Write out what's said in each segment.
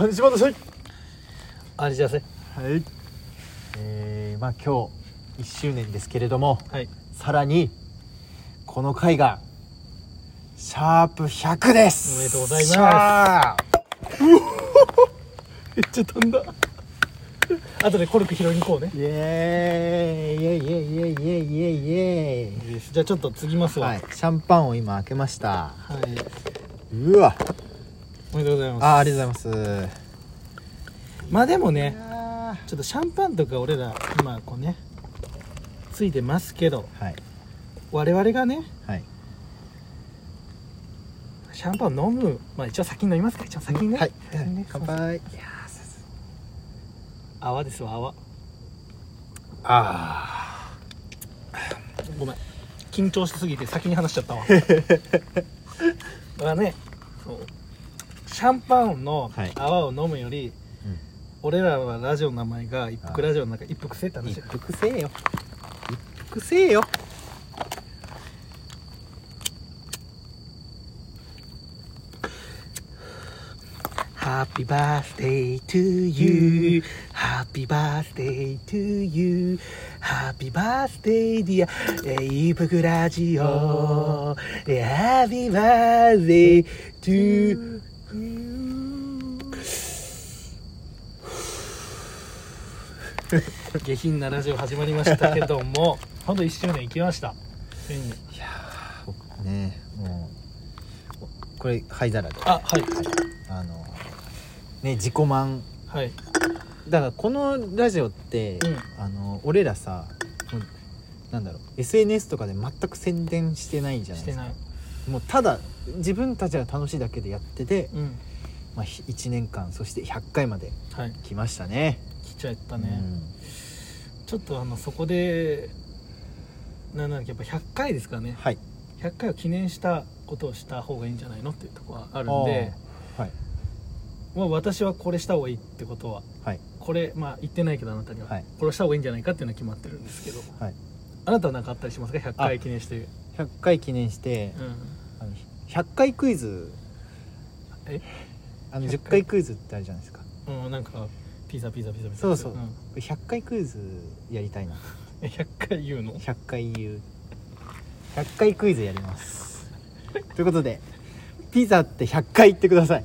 半島のせいあれじゃせはい。えー、まあ今日1周年ですけれども、はい、さらにこの回がシャープ100です。おめでとうございます。うおめっちゃ飛んだ。あとでコルク拾いに行こうね。イエーイ。イエイ。イエイ。イエイ。イエイイ。エイじゃあちょっと次ぎますわ、はい、シャンパンを今開けました。はい。うわ。おめでとうございます。あありがとうございます。まあでもねちょっとシャンパンとか俺ら今こうねついてますけど、はい、我々がね、はい、シャンパン飲むまあ一応先に飲みますか。一応先にね、はい、い、乾杯。いや泡ですわ泡。あごめん。緊張しすぎて先に話しちゃったわ。まあねそう。シャンパンの泡を飲むより、はいうん、俺らはラジオの名前が一服ラジオの中一服せえって話一服せえよ。一服せえよ。 Happy birthday to you happy birthday to youハッピーバースデーディアイプグラジオ。ハッピーバースデートゥユー 下品なラジオ始まりましたけども ほんと1周年いきました。ついに。いやねもうこれ灰皿で。あはい、はい、あのね自己満。はい。だからこのラジオって、うん、あの俺らさなんだろう SNS とかで全く宣伝してないじゃないですか。もうただ自分たちが楽しいだけでやってて、うん、まあ、1年間そして100回まで来ましたね、はい、来ちゃったね、うん。ちょっとあのそこでなんだっけやっぱ100回ですかね、はい、100回を記念したことをした方がいいんじゃないのっていうとこはあるんで、はい、まあ、私はこれした方がいいってことは、はい、これ、まあ、言ってないけどあなたには、はい、これした方がいいんじゃないかっていうのは決まってるんですけど、はい、あなたは何かあったりしますか？100回記念して。100回記念して、うん、あの100回クイズ。え？あの10回クイズってあるじゃないですか。うんなんかピザピザピザピザ。そうそう、うん、100回クイズやりたいな。え100回言うの？100回言う。100回クイズやります。ということでピザって100回言ってください。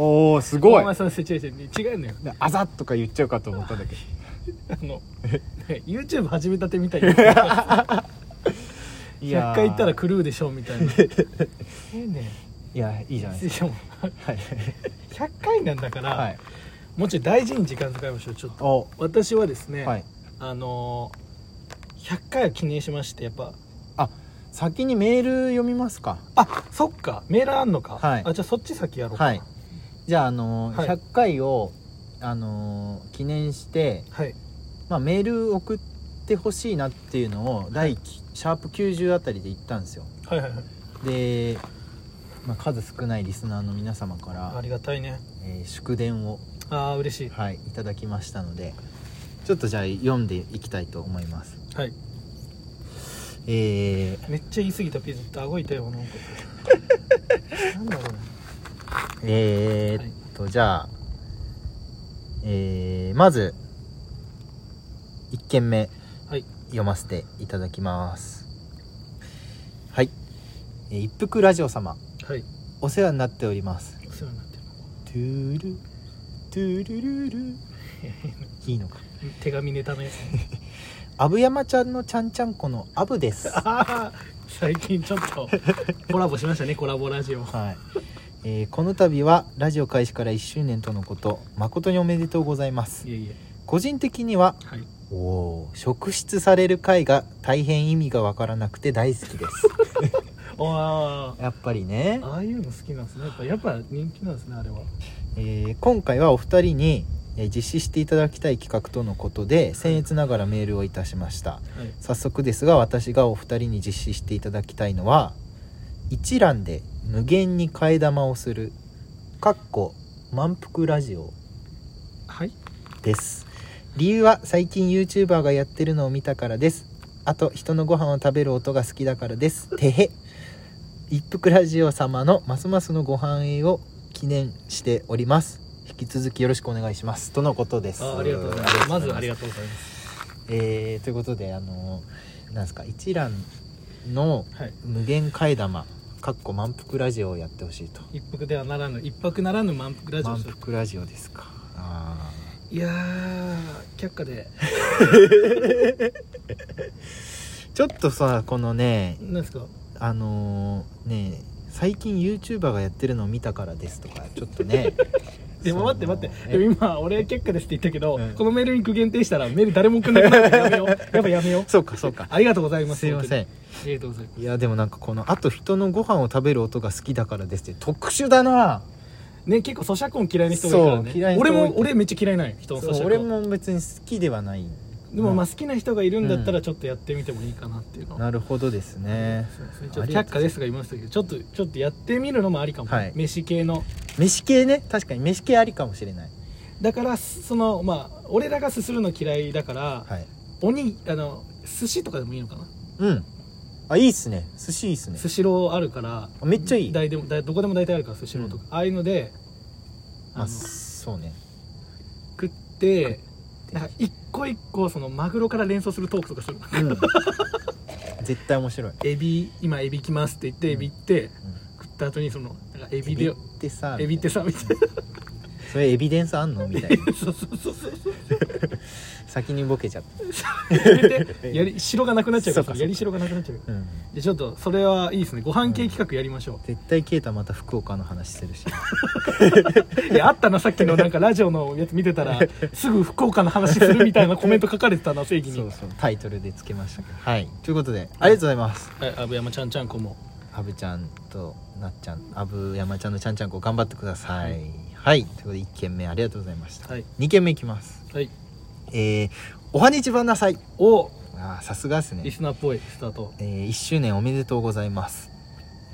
おおすごい。お前それ違う違う違うのよ。あざとか言っちゃうかと思ったんだけど。あの YouTube 始めたてみたいに い100やー。回行ったら狂うでしょみたいな。え え。ねいやいいじゃない。ですかはい。100回なんだから、はい。もうちょい大事に時間使いましょうちょっと。お。私はですね、はい。あのー、100回を記念しましてやっぱ。先にメール読みますか。あそっか。メールあんのか、はい。あじゃあそっち先やろうか。はいじゃああのーはい。100回をあのー記念してはい。まあメール送ってほしいなっていうのを第きシャープ90あたりで言ったんですよ。はいはいはい。で、まあ、数少ないリスナーの皆様からありがたいね。えー祝電を、ああ嬉しい。はい、いただきましたのでちょっとじゃあ読んでいきたいと思います。はい。えーめっちゃ言い過ぎたピザって顎痛いよなんか。なんだろうえーっと、じゃあ、えーまず1件目はい。読ませていただきます。はい。えー一服ラジオ様。はい。お世話になっております。お世話になってるトゥールトゥルルル いいのか。手紙ネタのやつね。アブヤマちゃんのちゃんちゃんこのアブです。最近ちょっとコラボしましたねコラボラジオ。はい、えーこの度はラジオ開始から1周年とのこと誠におめでとうございます。いえいえ。個人的にははい。おおー職質される回が大変意味がわからなくて大好きです。あやっぱりね。あ、ああいうの好きなんですね。やっぱやっぱ人気なんですねあれは。えー今回はお二人に、えー実施していただきたい企画とのことで僭越ながらメールをいたしました。はい。早速ですが私がお二人に実施していただきたいのは一覧で無限に替え玉をするかっこ満腹ラジオ。はい。です。理由は最近 YouTuber がやってるのを見たからです。あと人のご飯を食べる音が好きだからです。てへ。一服ラジオ様のますますのご繁栄を記念しております。引き続きよろしくお願いします。とのことです。あありがとうございます。まずありがとうございます。えーということであのなんですか一覧のはい。無限替え玉かっこ満腹ラジオをやってほしいと。一服ではならぬ一泊ならぬ満腹ラジオ満腹ラジオですか。あいやー却下で。ー ちょっとさこのねなんですか？あのーね最近 YouTuber がやってるのを見たからですとかちょっとねでも待って待ってでも今俺却下ですって言ったけど、うんこのメールに区限定したらメール誰もくんなくなるから やめよう。やっぱやめよう。そうかそうか。ありがとうございますすいません。ありがとうございまいやでもなんかこのあと人のご飯を食べる音が好きだからですって特殊だな。すね結構咀嚼音嫌いな人がいるからね。そう嫌いな人俺も俺めっちゃ嫌いない人の咀嚼音。俺も別に好きではないでもまあ好きな人がいるんだったらちょっとやってみてもいいかなっていうのは、なるほどですね。そうですね。ちょっと却下ですが言いましたけどちょっとちょっとやってみるのもありかも、はい。飯系の。飯系ね？確かに。飯系ありかもしれない。だからそのまあ俺らがすするの嫌いだから、はい。おにあの寿司とかでもいいのかな？うん。あいいっすね。寿司いいっすね。スシローあるからあめっちゃいい。大でも大どこでも大体あるからスシローとか、ああいうのであまあのそうね。食ってなんか一個一個そのマグロから連想するトークとかする。うん。絶対面白い、エビ今エビ来ますって言ってエビって、うん。食った後にそのなんかエエビでってさエビってさみたいなそれエビデンスあんのみたいな。そうそうそうそう先にボケちゃっやめてやり城がなくなっちゃうからやり城がなくなっちゃうた、うん、でちょっとそれはいいですね。ご飯系企画やりましょ絶対ケイタまた福岡の話してるし。う、いやあったなさっきのなんかラジオのやつ見てたらすぐ福岡の話するみたいなコメント書かれてたな正義に。そうそう。タイトルでつけましたけど。はい。ということでありがとうございます。はい。阿部山ちゃんちゃんこも。アブちゃんとなっちゃんアブ山ちゃんのちゃんちゃんこ頑張ってください。ははい。い、ということで1件目ありがとうございました、はい。2件目いきます。はい。えー、おはにちばんなさい。お。あーさすがですね。リスナーっぽいスタート。えー1周年おめでとうございます、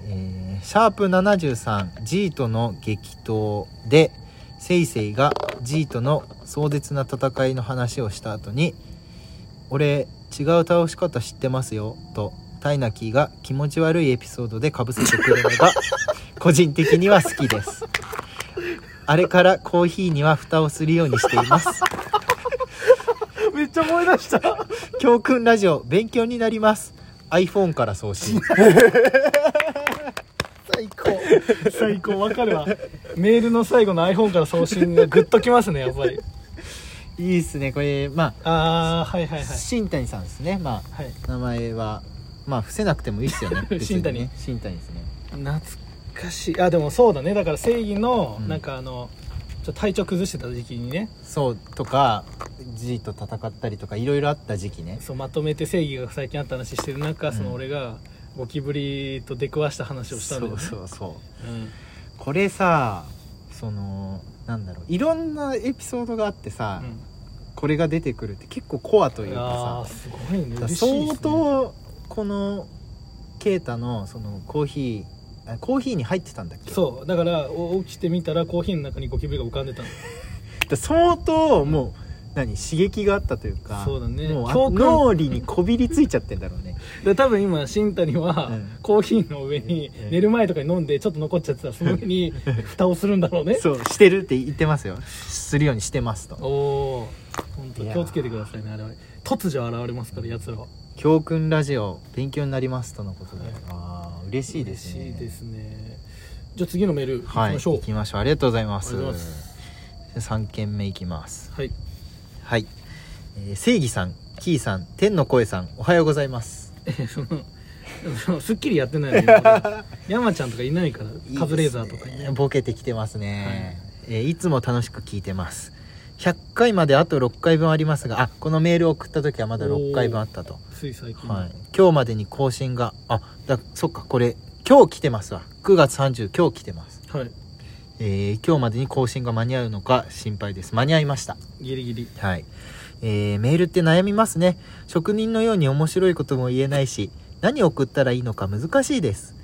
えーシャープ 73G との激闘でセイセイが G との壮絶な戦いの話をした後に「俺違う倒し方知ってますよ」とタイナキーが気持ち悪いエピソードでかぶせてくるのが個人的には好きですあれからコーヒーには蓋をするようにしています。めっちゃ思い出した。教訓ラジオ勉強になります。iPhone から送信。最高。最高。わかるわ。メールの最後の iPhone から送信がグッときますねやっぱり。いいっすね。これまあああはいはいはい。新谷さんですね。まはい。あ名前はまあ伏せなくてもいいっすよね。新谷。ね。新谷ですね。懐かしい。あでもそうだね。だから正義のうん。なんかあの、ちょ体調崩してた時期にね。そうとか G と戦ったりとかいろいろあった時期ね。そうまとめて正義が最近あった話してる中、うん。その俺がゴキブリと出くわした話をしたんだよね。そうそうそう。うん。これさそのなんだろう。いろんなエピソードがあってさ、これが出てくるって結構コアとうん、いいうやかさーすごいね。相当このケイタのそのコーヒーあコーヒーに入ってたんだっけ？そう。だからお起きてみたらコーヒーの中にゴキブリが浮かんでたの。だから相当もう何刺激があったというかそうだね。もう脳裏にこびりついちゃってんだろうね。で多分今新谷は、うん。コーヒーの上にうん。寝る前とかに飲んでちょっと残っちゃってたらその上に蓋をするんだろうね。そうしてるって言ってますよ。するようにしてますと。おお本当気をつけてくださいねあれは。突如現れますから奴らは。教訓ラジオ勉強になりますとのことで、はい。ああ嬉嬉しいですね。嬉しいですね。じゃあ次のメールいきはいましょう。行きましょう。ありがとうございます。ありがとうございま3件目いきます。はい。はい、えー正義さんキーさん天の声さんおはようございます。えそのそのすっきりやってないの今 山ちゃんとかいないからカズレーザーとかにねボケてきてますね、えーいつも楽しく聞いてます100回まであと6回分ありますがあこのメールを送った時はまだ6回分あったと。つい最近はい、今日までに更新があだそっかこれ今日来てますわ。9月30今日来てます。はい。えー今日までに更新が間に合うのか心配です。間に合いました。ギリギリ。はい、えーメールって悩みますね。職人のように面白いことも言えないし何を送ったらいいのか難しいです。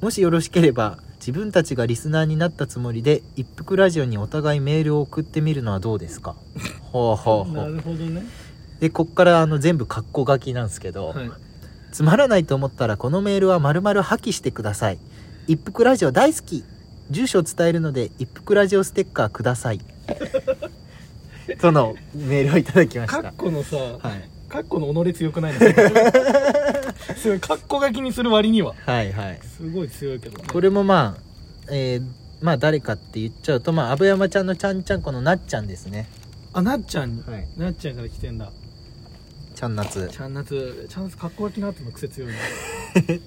もしよろしければ自分たちがリスナーになったつもりで一服ラジオにお互いメールを送ってみるのはどうですか？ほうほうほなうるほどね。でこっからあの全部カッコ書きなんですけど、はい。つまらないと思ったらこのメールは丸々破棄してください。一服ラジオ大好き。住所を伝えるので一服ラジオステッカーください。とのメールをいただきましカたッコのさ、はい。カッコの己強くないの？すごいカッコ書きにする割には。はいはい。すごい強いけどね。これもまあえーまあ誰かって言っちゃうとまあ阿部山ちゃんのちゃんちゃんこのなっちゃんですね。あなっちゃんに、はい。なっちゃんから来てんだちゃん夏ちゃんなつちゃんなつカッコ書きの後の癖強いね。だい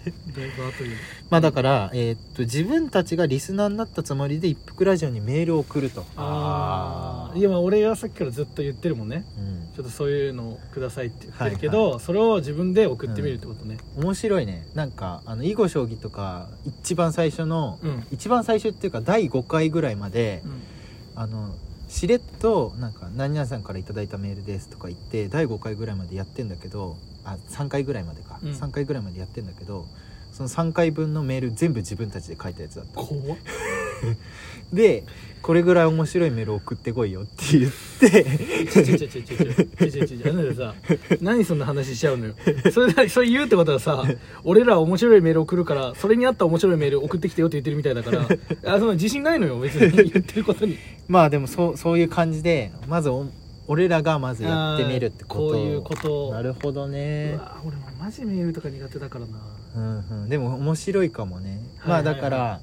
ぶ後にまあだから、えーっと自分たちがリスナーになったつもりで一服ラジオにメールを送ると。ああいやまあ俺がさっきからずっと言ってるもんね。うん。ちょっとそういうのをくださいって言ってるけど、それを自分で送ってみるってことね。面白いね。なんかあの囲碁将棋とか一番最初の、うん、一番最初っていうか第5回ぐらいまで、あのしれっとなんか「何々さんから頂いたメールです」とか言って第5回ぐらいまでやってんだけどあ3回ぐらいまでか、うん。3回ぐらいまでやってんだけどその3回分のメール全部自分たちで書いたやつだった。怖っ でこれぐらい面白いメール送ってこいよって言って。ちょちょちょちょちょちょちょちょちょちょあなたさ何そんな話しちゃうのよそれそれ言うってことはさ俺ら面白いメール送るからそれに合った面白いメール送ってきてよって言ってるみたいだからあその自信ないのよ別に言ってることにまあでもそうそういう感じでまずお俺らがまずやってみるってことこういうことなるほどうねわ俺もマジメールとか苦手だからなうんうん、でも面白いかもね、まあはいはいはいだから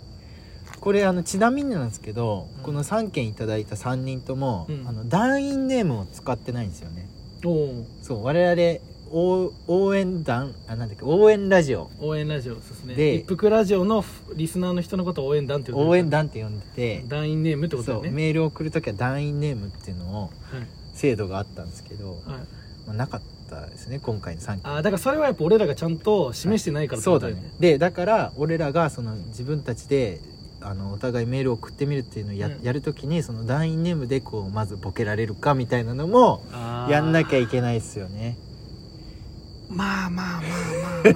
これあのちなみになんですけど、うん。この3件いただいた3人とも、うん。あの団員ネームを使ってないんですよね。おおそう我々応応援団あなんだっけ応援ラジオ。応援ラジオそうですね。で一服ラジオのリスナーの人のことを応援団って呼んでる。応援団って呼んでて、団員ネームってことだよね。メールを送る時は団員ネームっていうのをはい。制度があったんですけど、はい。まあ、なかったですね今回の3件。あーだからそれはやっぱ俺らがちゃんと示してないからそうだね。でだから俺らがその自分たちであのお互いメールを送ってみるっていうのをや,、うん。やるときにその団員ネームでこうまずボケられるかみたいなのもやんなきゃいけないですよね。まあまあまあまあま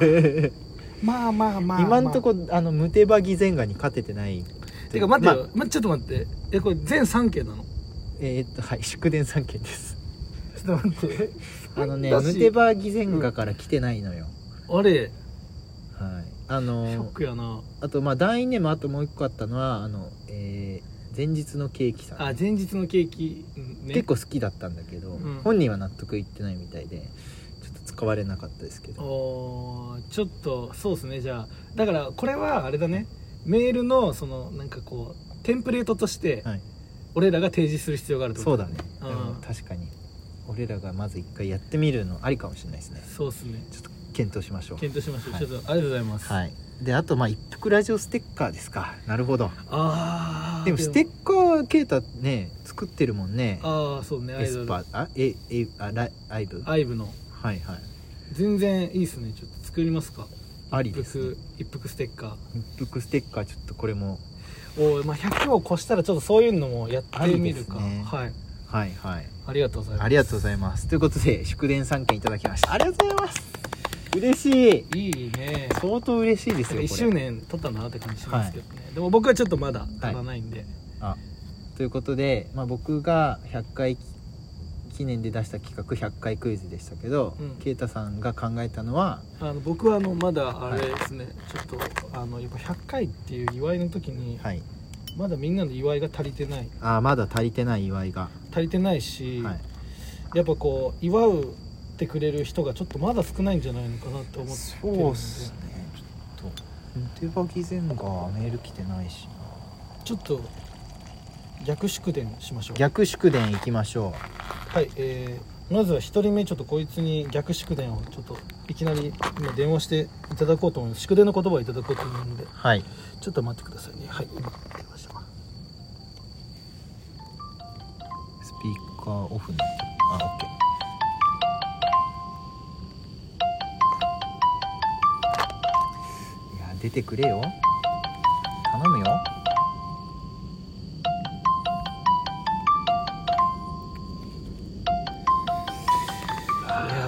あ。まあまあ、まあ、今んとこあのムテバギゼンガに勝ててない。てか待ってよ、ままちょっと待って。えこれ全3件なの？えーっとはい祝電3件です。ちょっと待って。あのねムテバギゼンガから来てないのよ、あれ？はいあショッのクやな。あとまあ団員ネームあともう一個あったのはあの、えー前日のケーキさん。あ前日のケーキ、うんね、結構好きだったんだけど、ん。本人は納得いってないみたいでちょっと使われなかったですけど。おーちょっとそうですね。じゃあだからこれはあれだね。メールのそのなんかこうテンプレートとしてはい。俺らが提示する必要があるってことそうだね、うん。うん確かに俺らがまず一回やってみるのありかもしれないですね。そうですね。ちょっと検討しましょう。検討しましょう、はい。ちょっとありがとうございます、はい。であとまあ一服ラジオステッカーですか。なるほど。ああでもステッカーケータね作ってるもんね。ああそうね。アエスパーあええあラアイブ？アイブの。はいはい。全然いいですね。ちょっと作りますか。ありです、ね、一服ステッカ一服ステッカーちょっとこれも。ーおいまあ100を越したらちょっとそういうのもやってみるか、ね。はい。はいはい。ありがとうございます。ありがとうございます。ということで祝電3件いただきました。ありがとうございます嬉しい。いいね。相当嬉しいですよこれ。1周年経ったなって感じしますけどね、でも僕はちょっとまだ足らないんで、あということで、まあ、僕が100回記念で出した企画100回クイズでしたけどうん。啓太、さんが考えたのは？あの僕はあのまだあれですね、ちょっとあのやっぱ100回っていう祝いの時にはい。まだみんなの祝いが足りてない。あまだ足りてない祝いが、足りてないし、はい、やっぱこう祝うってくれる人がちょっとまだ少ないんじゃないのかなって思ってそうっすね。ちょっと手羽ギゼンガーメール来てないしちょっと逆祝電しましょう。逆祝電行きましょはいえー、まずは一人目ちょっとこいつに逆祝電をちょっといきなり今電話していただこうと思います祝電の言葉をいただこうと思うので。うはい。ちょっと待ってくださいね。はい今出ましたスピーカーオフにあオッケー出てくれよ。頼むよ。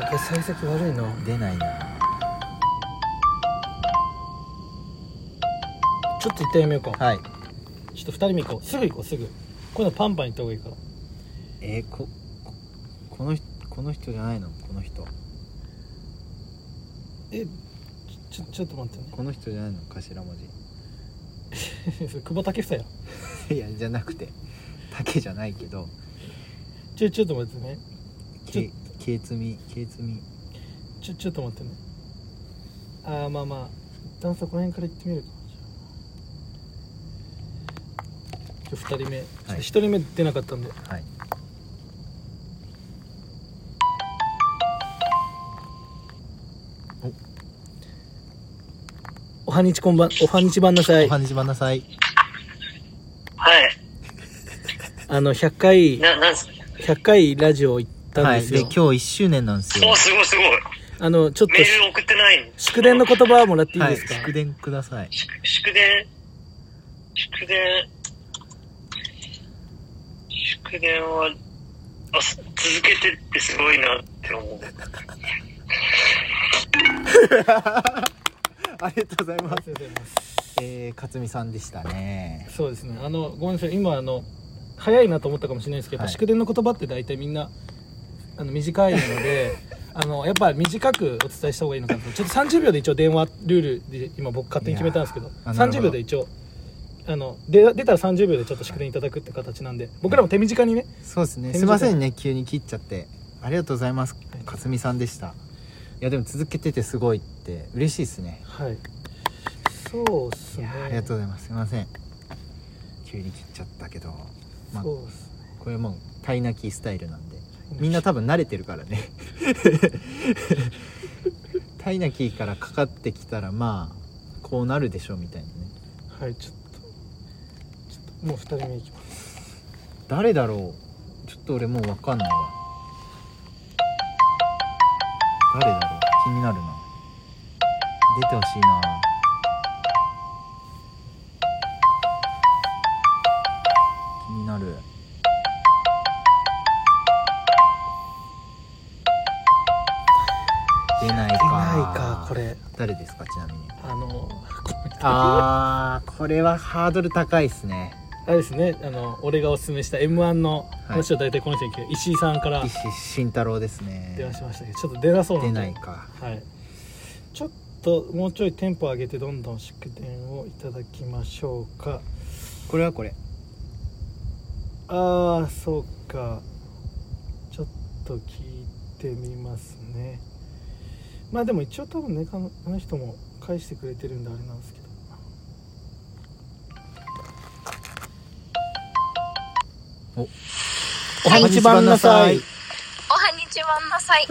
いや幸先悪いな。出ないな。ちょっと一旦やめようか、はい。ちょっと二人目行こう。すぐ行こうすぐ。こういうのパンパン行った方がいいから。えー、こここの人この人じゃないの？この人。えちょちょっと待ってね。この人じゃないの頭文字。久保建英や。いやじゃなくて。竹じゃないけど。ちょちょっと待ってね。けけつみけつみ。ちょちょっと待ってね。ああまあまあ。一旦そこら辺から行ってみるか。じゃあ2人目、はい。1人目出なかったんで。はいはにちこんばんおはにちばんなさい。お話しばんなさい。はい。あの100回な、なんすか？100回ラジオ行ったんはいですよ、で今日1周年なんですよ。お、すごいすごい。あのちょっとメール送ってない祝電の言葉もらっていいはいですか、祝電ください。祝祝電？祝電？祝電は、あ、す続けてってすごいなって思う。ありがとうございます。ありがとうございます。えー、勝美さんでしたね。そうですね。あのごめんなさい。今あの早いなと思ったかもしれないですけど、はい。祝電の言葉って大体みんなあの短いので あのやっぱ短くお伝えした方がいいのかなと。ちょっと30秒で一応電話ルールで今僕勝手に決めたんですけどいやーあなるほど。30秒で一応あの出出たら30秒でちょっと祝電いただくって形なんで僕らも手短にねそうですね。すいませんね。急に切っちゃって。ありがとうございます。い。勝美さんでした。いやでも続けててすごいって嬉しいですね。はい。そうっすね。ありがとうございます。すいません。急に切っちゃったけど。まあそうっすね。これもうタイナキースタイルなんで。みんな多分慣れてるからね。タイナキーからかかってきたらまあこうなるでしょうみたいなね。はいちょっとちょっともう2人目いきます。誰だろう？ちょっと俺もう分かんないわ誰だろう？気になるな。出てほしいな。気になる。出ないないかこれ。誰ですかちなみに。あのあーこれはハードル高いっすねあれですねあの俺がおすすめした m 1の話を大体この人に聞いて、石井さんから石慎太郎ですね。電話しましたけどちょっと出なそうなん出でないか。はい。ちょっともうちょいテンポ上げてどんどん祝電をいただきましょうか。これはこれ。ああそうか。ちょっと聞いてみますね。まあでも一応多分ねあのあの人も返してくれてるんであれなんですけどおおはにちばんなさいおはにちはんなさい。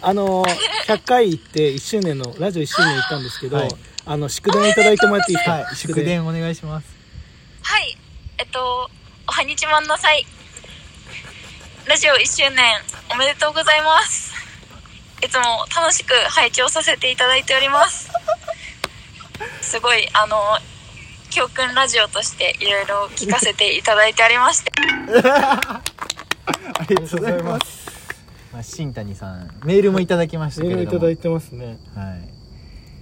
あの100 回行って1周年のラジオ1周年行ったんですけど、はいあの祝電いただいてもらっていいですか、はい祝電お願いしますはい。えっと、おはにちはんなさい。ラジオ1周年おめでとうございます。いつも楽しく拝聴させていただいております。すごい、あの、教訓ラジオとしていろいろ聞かせていただいておりまして。ありがとうございます。まあ、新谷さんメールもいただきましたメけれども。ールいただいてますね。はい。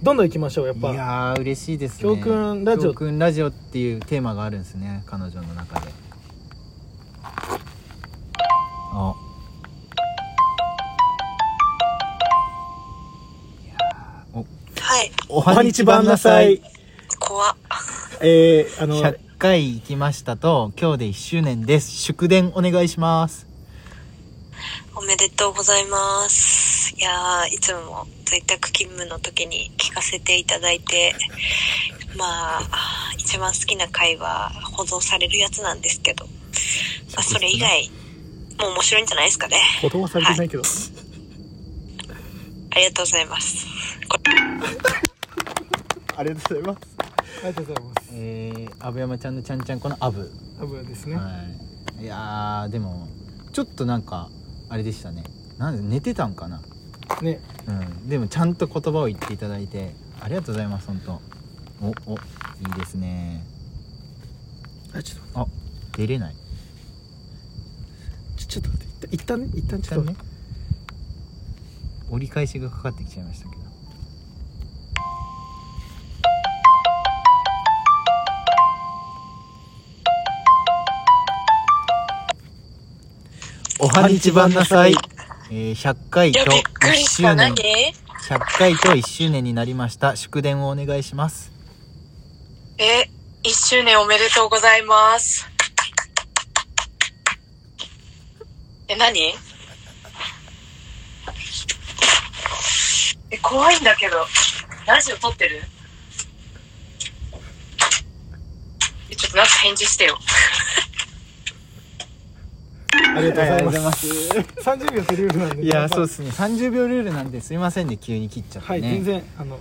どんどん行きましょうやっぱ。いやー嬉しいですね。教訓ラジオ。教訓ラジオっていうテーマがあるんですね彼女の中で。あ。お。はい。お。おはにちばんなさい。えー、あの100回行きましたと今日で1周年です。祝電お願いします。おめでとうございます。いやーいつも在宅勤務の時に聞かせていただいてまあ一番好きな回は保存されるやつなんですけど、まあ、それ以外もう面白いんじゃないですかね。歩道はされてないけど、ありがとうございます。こありがとうございますありがとうございます。えー、アブヤマちゃんのちゃんちゃんこのアブ。アブですね、はい。いやーでもちょっとなんかあれでしたね。なんで寝てたんかな。ね。うん。でもちゃんと言葉を言っていただいてありがとうございます本当。おおいいですね。あちょっとあ出れない。ちょちょっと待って。一旦ね一旦ちょっと、折り返しがかかってきちゃいましたけどおはにちばんなさい、えー、100回といやびっく1りした。周年。何？100回と1周年になりました。祝電をお願いします。え1周年おめでとうございます。え何？え怖いんだけど。ラジオ撮ってる？えちょっとなんか返事してよありがとうございまます。す30秒ってルールなんでいやそううですね。30秒ルールなんですいませんね。急に切っちゃってねはい全然あの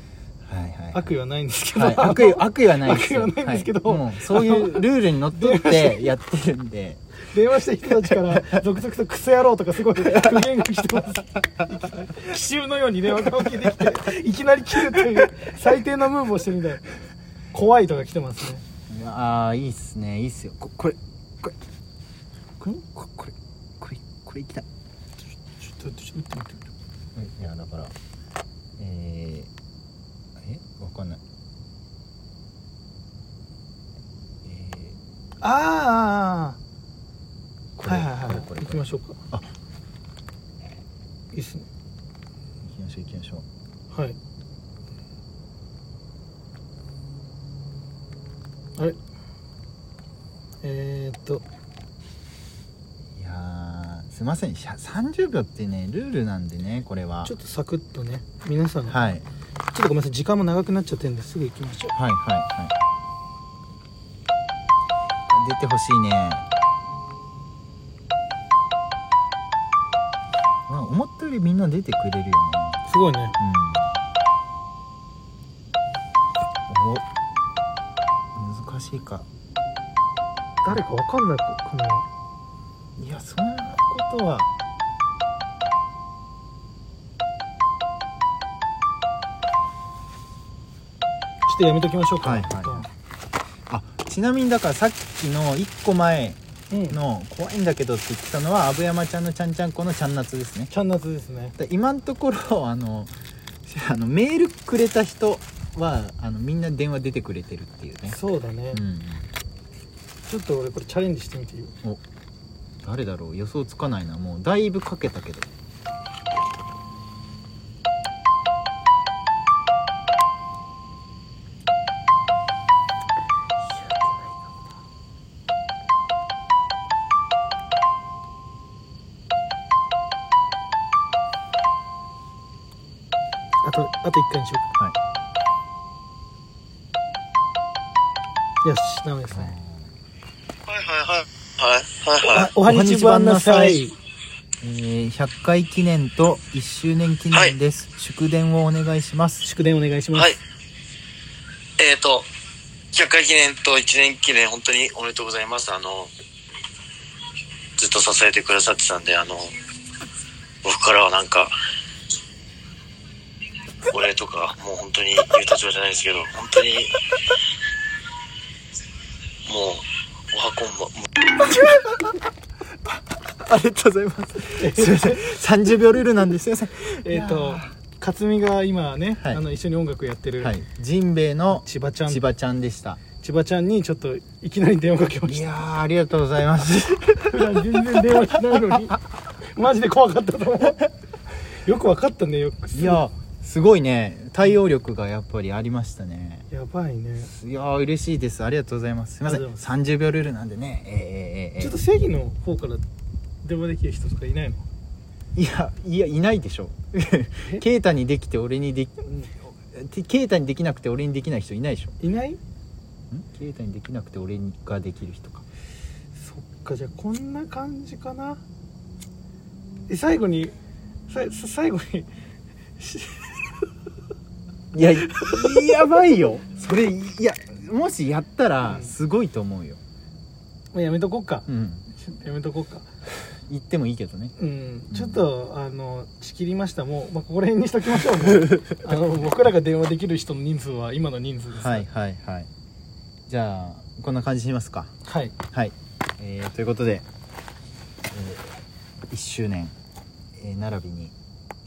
はいはい悪意はないんですけど、はい、悪意悪意はないです。よ悪意はないんですけど。はいそういうルールにのっとってやってるんで。電話した人たちから続々とクソ野郎とかすごい苦言が来てます。奇襲のように電話が起きてきていきなり切るという最低なムーブをしてるみたい怖いとか来てますね。あーいいっすね。いいっすよ。ここれこれ。これここれこれいきたい。ちょっとちょっと待って。待っていやだからえー、えわかんない。えあー、これあはいはいはい。これこれ。行きましょうか。あ。いいっすね。行きましょう行きましょう。はい。あれえー、っとすいません。しゃ30秒ってねルールなんでねこれは。ちょっとサクッとね皆さん、はい。ちょっとごめんなさい。時間も長くなっちゃってるんですぐ行きましょう。はいはいはい。出てほしいね。まあ思ったよりみんな出てくれるよね。すごいね。うん。お。難しいか。誰かわかんないかな。ことは。ちょっとやめときましょうか、はいはい。あちなみにだからさっきの1個前うん。の怖いんだけどって言ってたのは阿部山ちゃんのちゃんちゃんこのちゃん夏ですね。ちゃん夏ですね。だ今のところあの あのメールくれた人はあのみんな電話出てくれてるっていうね。そうだね、うん。ちょっと俺これチャレンジしてみていい？お誰だろう予想つかないな。もうだいぶかけたけど。あとあと1回にしようか。はい。よしダメですね。はいはいはい。はいはいはい。あおはにちばんなさいえー、100回記念と1周年記念です、祝電をお願いします祝電お願いします、はい。えっ、ー、と、100回記念と1年記念、本当におめでとうございます。あの、ずっと支えてくださってたんで、あの、僕からはなんか、お礼とか、もう本当に言う立場じゃないですけど、本当に、もう、おはこんば、もありがとうございます。すいません。30秒ルールなんです。いません。えっ、と克実が今ね、はい。あの一緒に音楽やってるはい。ジンベエの千葉ちゃん。千葉ちゃんでした。千葉ちゃんにちょっといきなり電話かけました。いやーありがとうございます。普 段全然電話しないのに。マジで怖かったと思う。よくわかったねよく。いやすごいね。対応力がやっぱりありましたね。やばいね。いやー嬉しいです。ありがとうございます。すいません。ありがとうござい30秒ルールなんでね。えー、えーちょっと正義の方から電話できる人とかいないの？いやいやいないでしょ。ケイタにできて俺にできケイタにできなくて俺にできない人いないでしょ。いない？ん？ケイタにできなくて俺ができる人か。そっかじゃあこんな感じかな？え最後にささ最後にいややばいよ。それいやもしやったらすごいと思うよ。もうやめとこっか。うん。やめとこっか。言ってもいいけどね。うん。ちょっとあの仕切りました。もう、まあ、ここら辺にしときましょう。もう。あの僕らが電話できる人の人数は今の人数ですはいはいはい。じゃあこんな感じにしますか。はい。はい、えーということで、え1周年、えー並びに、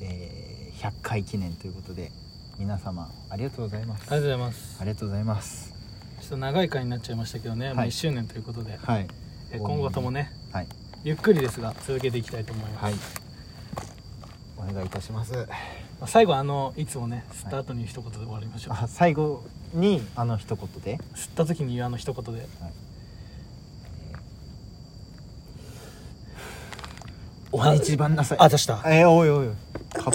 えー100回記念ということで皆様ありがとうございます。ありがとうございます。ありがとうございます。ちょっと長い回になっちゃいましたけどね、もうはい1周年ということで、はい。え今後ともねはい。ゆっくりですが続けていきたいと思います、はい。お願いいたします。まあ最後あのいつもね吸った後に一言で終わりましょう、あ最後にあの一言で？吸った時に言うあの一言で。おはにちばんなさい。あ出した。えー、おいおいかぶ